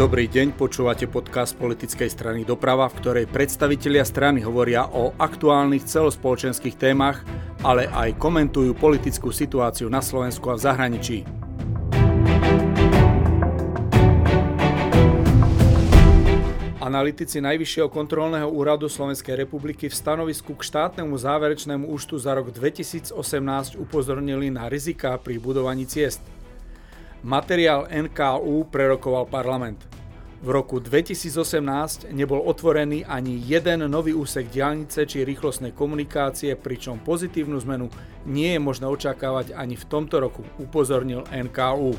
Dobrý deň, počúvate podcast politickej strany Doprava, v ktorej predstavitelia strany hovoria o aktuálnych celospoločenských témach, ale aj komentujú politickú situáciu na Slovensku a v zahraničí. Analytici Najvyššieho kontrolného úradu Slovenskej republiky v stanovisku k štátnemu záverečnému účtu za rok 2018 upozornili na rizika pri budovaní ciest. Materiál NKU prerokoval parlament. V roku 2018 nebol otvorený ani jeden nový úsek diálnice či rýchlostnej komunikácie, pričom pozitívnu zmenu nie je možné očakávať ani v tomto roku, upozornil NKU.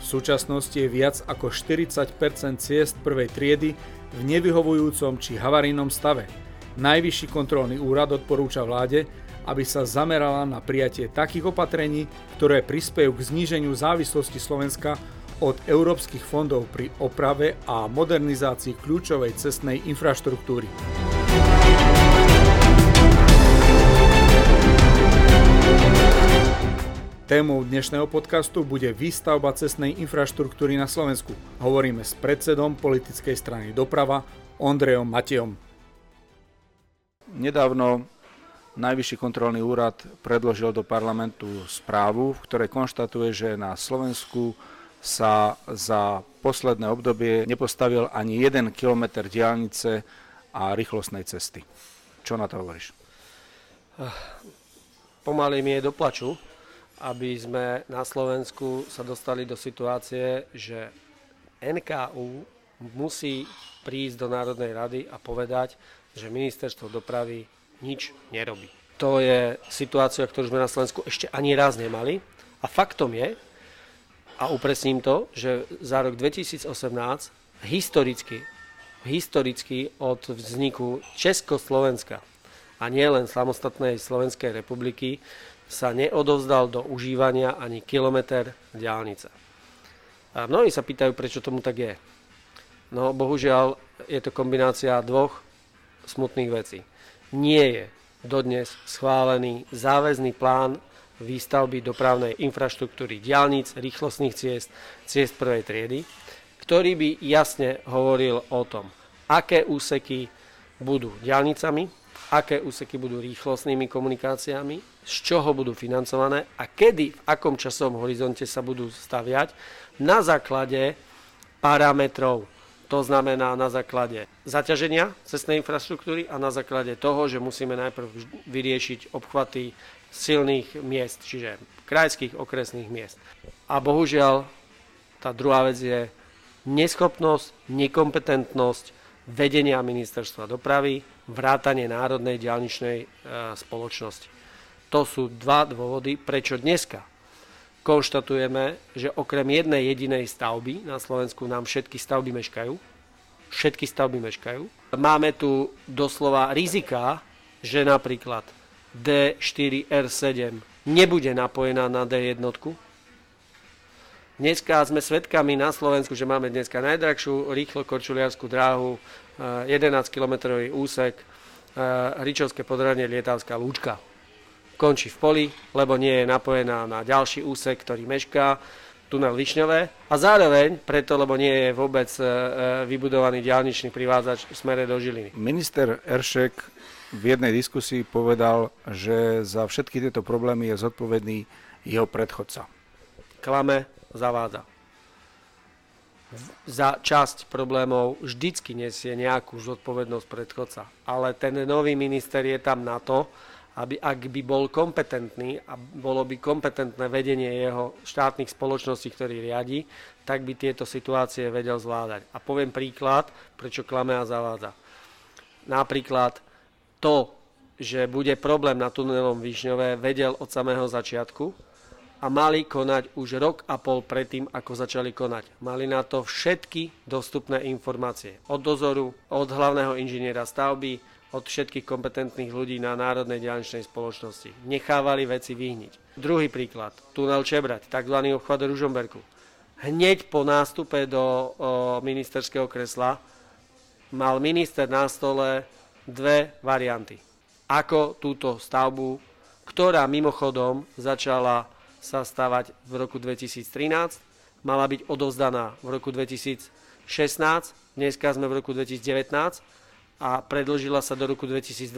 V súčasnosti je viac ako 40% ciest prvej triedy v nevyhovujúcom či havarijnom stave. Najvyšší kontrolný úrad odporúča vláde, aby sa zamerala na prijatie takých opatrení, ktoré prispejú k zníženiu závislosti Slovenska od európskych fondov pri oprave a modernizácii kľúčovej cestnej infraštruktúry. Témou dnešného podcastu bude výstavba cestnej infraštruktúry na Slovensku. Hovoríme s predsedom politickej strany Doprava Ondrejom Matejom. Nedávno Najvyšší kontrolný úrad predložil do parlamentu správu, v ktorej konštatuje, že na Slovensku sa za posledné obdobie nepostavil ani jeden kilometr diálnice a rýchlostnej cesty. Čo na to hovoríš? Pomaly mi je doplaču, aby sme na Slovensku sa dostali do situácie, že NKU musí prísť do Národnej rady a povedať, že ministerstvo dopravy nič nerobí. To je situácia, ktorú sme na Slovensku ešte ani raz nemali. A faktom je, a upresním to, že za rok 2018 historicky, historicky od vzniku Československa a nielen samostatnej Slovenskej republiky sa neodovzdal do užívania ani kilometr diálnice. A mnohí sa pýtajú, prečo tomu tak je. No bohužiaľ je to kombinácia dvoch smutných vecí. Nie je dodnes schválený záväzný plán výstavby dopravnej infraštruktúry diálnic, rýchlostných ciest, ciest prvej triedy, ktorý by jasne hovoril o tom, aké úseky budú diálnicami, aké úseky budú rýchlostnými komunikáciami, z čoho budú financované a kedy, v akom časovom horizonte sa budú staviať na základe parametrov to znamená na základe zaťaženia cestnej infraštruktúry a na základe toho, že musíme najprv vyriešiť obchvaty silných miest, čiže krajských okresných miest. A bohužiaľ, tá druhá vec je neschopnosť, nekompetentnosť vedenia ministerstva dopravy, vrátanie Národnej diálničnej e, spoločnosti. To sú dva dôvody, prečo dneska konštatujeme, že okrem jednej jedinej stavby na Slovensku nám všetky stavby meškajú. Všetky stavby meškajú. Máme tu doslova rizika, že napríklad D4R7 nebude napojená na D1. Dneska sme svedkami na Slovensku, že máme dneska najdrahšiu rýchlo korčuliarskú dráhu, 11-kilometrový úsek, Ričovské podradne Lietavská lúčka končí v poli, lebo nie je napojená na ďalší úsek, ktorý mešká, tunel Lišňové a zároveň preto, lebo nie je vôbec e, e, vybudovaný diálničný privádzač v smere do Žiliny. Minister Eršek v jednej diskusii povedal, že za všetky tieto problémy je zodpovedný jeho predchodca. Klame, zavádza. Za časť problémov vždycky nesie nejakú zodpovednosť predchodca, ale ten nový minister je tam na to, aby ak by bol kompetentný a bolo by kompetentné vedenie jeho štátnych spoločností, ktorý riadi, tak by tieto situácie vedel zvládať. A poviem príklad, prečo klame a zavádza. Napríklad to, že bude problém na tunelom Višňové, vedel od samého začiatku a mali konať už rok a pol predtým, ako začali konať. Mali na to všetky dostupné informácie. Od dozoru, od hlavného inžiniera stavby, od všetkých kompetentných ľudí na Národnej diálničnej spoločnosti. Nechávali veci vyhniť. Druhý príklad, tunel Čebrať, tzv. obchvat Ružomberku. Hneď po nástupe do o, ministerského kresla mal minister na stole dve varianty. Ako túto stavbu, ktorá mimochodom začala sa stavať v roku 2013, mala byť odovzdaná v roku 2014 dneska sme v roku 2019 a predlžila sa do roku 2022.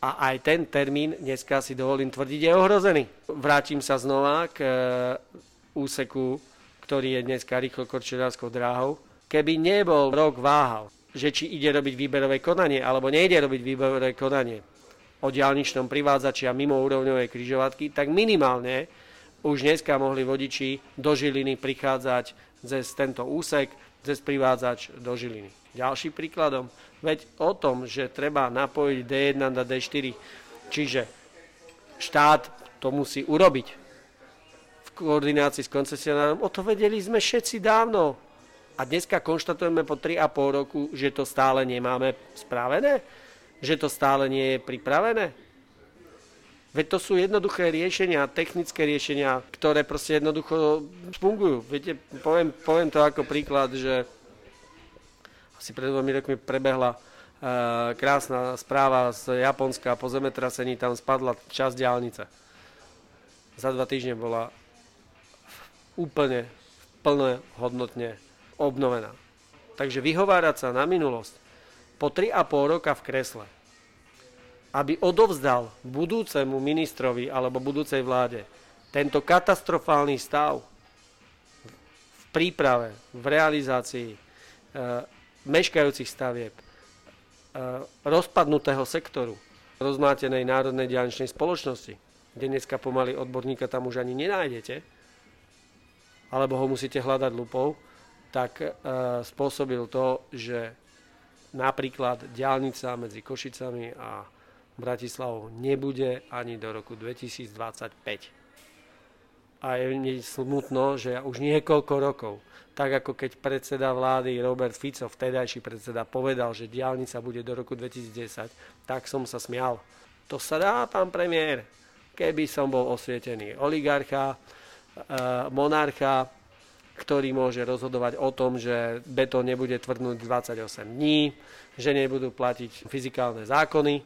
A aj ten termín, dneska si dovolím tvrdiť, je ohrozený. Vrátim sa znova k e, úseku, ktorý je dneska rýchlo korčuliarskou dráhou. Keby nebol rok váhal, že či ide robiť výberové konanie, alebo nejde robiť výberové konanie o diálničnom privádzači a mimo úrovňovej križovatky, tak minimálne už dneska mohli vodiči do Žiliny prichádzať cez tento úsek, cez privádzač do Žiliny. Ďalší príkladom, veď o tom, že treba napojiť D1 na D4, čiže štát to musí urobiť v koordinácii s koncesionárom, o to vedeli sme všetci dávno. A dneska konštatujeme po 3,5 roku, že to stále nemáme spravené, že to stále nie je pripravené. Veď to sú jednoduché riešenia, technické riešenia, ktoré proste jednoducho fungujú. Viete, poviem, poviem to ako príklad, že asi pred dvomi rokmi prebehla uh, krásna správa z Japonska, po zemetrasení tam spadla časť diálnice. Za dva týždne bola úplne plne hodnotne obnovená. Takže vyhovárať sa na minulosť po 3,5 roka v kresle, aby odovzdal budúcemu ministrovi alebo budúcej vláde tento katastrofálny stav v príprave, v realizácii, uh, meškajúcich stavieb, e, rozpadnutého sektoru, rozmátenej národnej diálničnej spoločnosti, kde dneska pomaly odborníka tam už ani nenájdete, alebo ho musíte hľadať lupou, tak e, spôsobil to, že napríklad diálnica medzi Košicami a Bratislavou nebude ani do roku 2025. A je mi smutno, že už niekoľko rokov tak ako keď predseda vlády Robert Fico, vtedajší predseda, povedal, že diálnica bude do roku 2010, tak som sa smial. To sa dá, pán premiér, keby som bol osvietený oligarcha, e, monarcha, ktorý môže rozhodovať o tom, že betón nebude tvrdnúť 28 dní, že nebudú platiť fyzikálne zákony,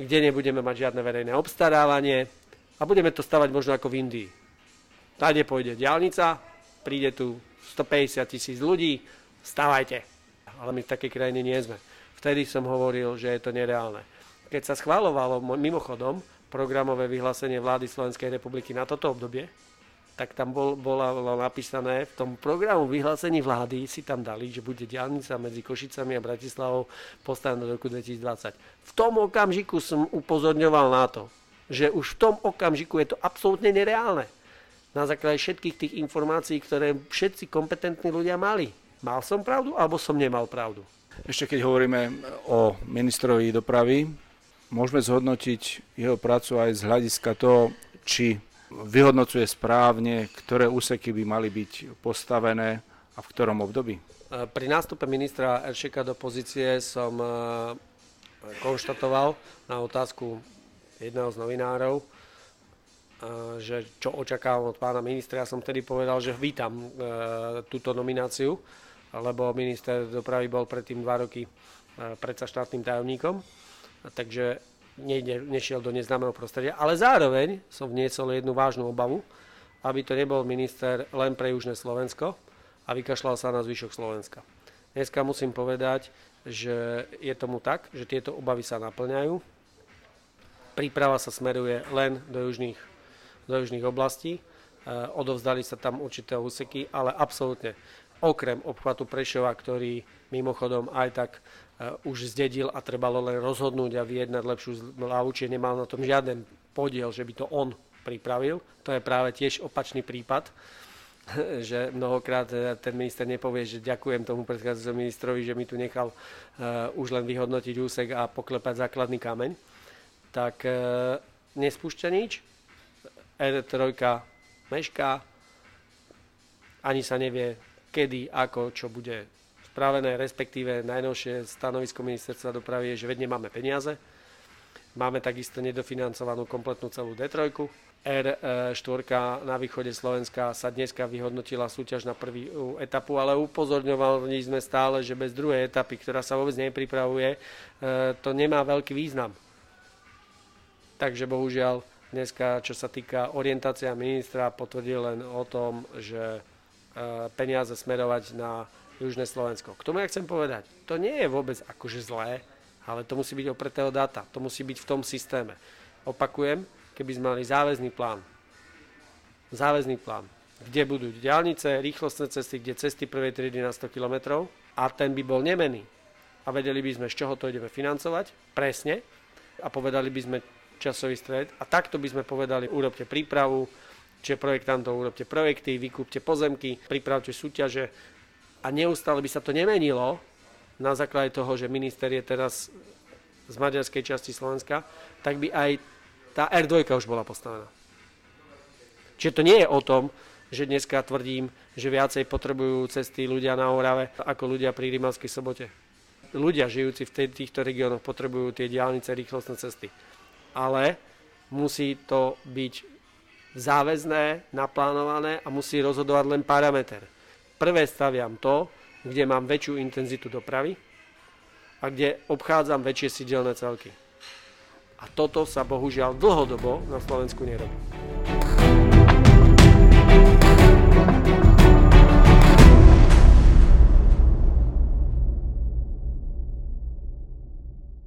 kde nebudeme mať žiadne verejné obstarávanie a budeme to stavať možno ako v Indii. Tade pôjde diálnica, príde tu 150 tisíc ľudí, stávajte. Ale my v takej krajine nie sme. Vtedy som hovoril, že je to nereálne. Keď sa schválovalo mimochodom programové vyhlásenie vlády Slovenskej republiky na toto obdobie, tak tam bol, bolo napísané v tom programu vyhlásení vlády si tam dali, že bude diálnica medzi Košicami a Bratislavou postavená do roku 2020. V tom okamžiku som upozorňoval na to, že už v tom okamžiku je to absolútne nereálne na základe všetkých tých informácií, ktoré všetci kompetentní ľudia mali. Mal som pravdu, alebo som nemal pravdu? Ešte keď hovoríme o ministrovi dopravy, môžeme zhodnotiť jeho prácu aj z hľadiska toho, či vyhodnocuje správne, ktoré úseky by mali byť postavené a v ktorom období? Pri nástupe ministra Eršeka do pozície som eh, konštatoval na otázku jedného z novinárov, že čo očakávam od pána ministra. Ja som vtedy povedal, že vítam e, túto nomináciu, lebo minister dopravy bol predtým dva roky e, predsa štátnym tajomníkom, takže nejde, nešiel do neznámeho prostredia. Ale zároveň som vniesol jednu vážnu obavu, aby to nebol minister len pre Južné Slovensko a vykašľal sa na zvyšok Slovenska. Dneska musím povedať, že je tomu tak, že tieto obavy sa naplňajú. Príprava sa smeruje len do južných do južných oblastí. E, odovzdali sa tam určité úseky, ale absolútne okrem obchvatu Prešova, ktorý mimochodom aj tak už zdedil a trebalo len rozhodnúť a vyjednať lepšiu hlavu, čiže nemal na tom žiaden podiel, že by to on pripravil. To je práve tiež opačný prípad, že mnohokrát e, ten minister nepovie, že ďakujem tomu predchádzajúcemu ministrovi, že mi tu nechal uh, už len vyhodnotiť úsek a poklepať základný kameň. Tak nespúšťa nič, R3 mešká, ani sa nevie, kedy, ako, čo bude spravené, respektíve najnovšie stanovisko ministerstva dopravy je, že veď nemáme peniaze. Máme takisto nedofinancovanú kompletnú celú D3. R4 na východe Slovenska sa dneska vyhodnotila súťaž na prvú etapu, ale upozorňovali sme stále, že bez druhej etapy, ktorá sa vôbec nepripravuje, e, to nemá veľký význam. Takže bohužiaľ Dneska, čo sa týka orientácia ministra, potvrdil len o tom, že peniaze smerovať na Južné Slovensko. K tomu ja chcem povedať, to nie je vôbec akože zlé, ale to musí byť opretého data, to musí byť v tom systéme. Opakujem, keby sme mali záväzný plán, záväzný plán, kde budú diálnice, rýchlostné cesty, kde cesty prvej triedy na 100 km a ten by bol nemený. A vedeli by sme, z čoho to ideme financovať, presne, a povedali by sme časový stred a takto by sme povedali, urobte prípravu, čiže projektantov, urobte projekty, vykúpte pozemky, pripravte súťaže a neustále by sa to nemenilo na základe toho, že minister je teraz z maďarskej časti Slovenska, tak by aj tá R2 už bola postavená. Čiže to nie je o tom, že dneska tvrdím, že viacej potrebujú cesty ľudia na Orave ako ľudia pri Rimavskej sobote. Ľudia žijúci v týchto regiónoch potrebujú tie diálnice, rýchlostné cesty. Ale musí to byť záväzné, naplánované a musí rozhodovať len parameter. Prvé staviam to, kde mám väčšiu intenzitu dopravy a kde obchádzam väčšie sídelné celky. A toto sa bohužiaľ dlhodobo na Slovensku nerobí.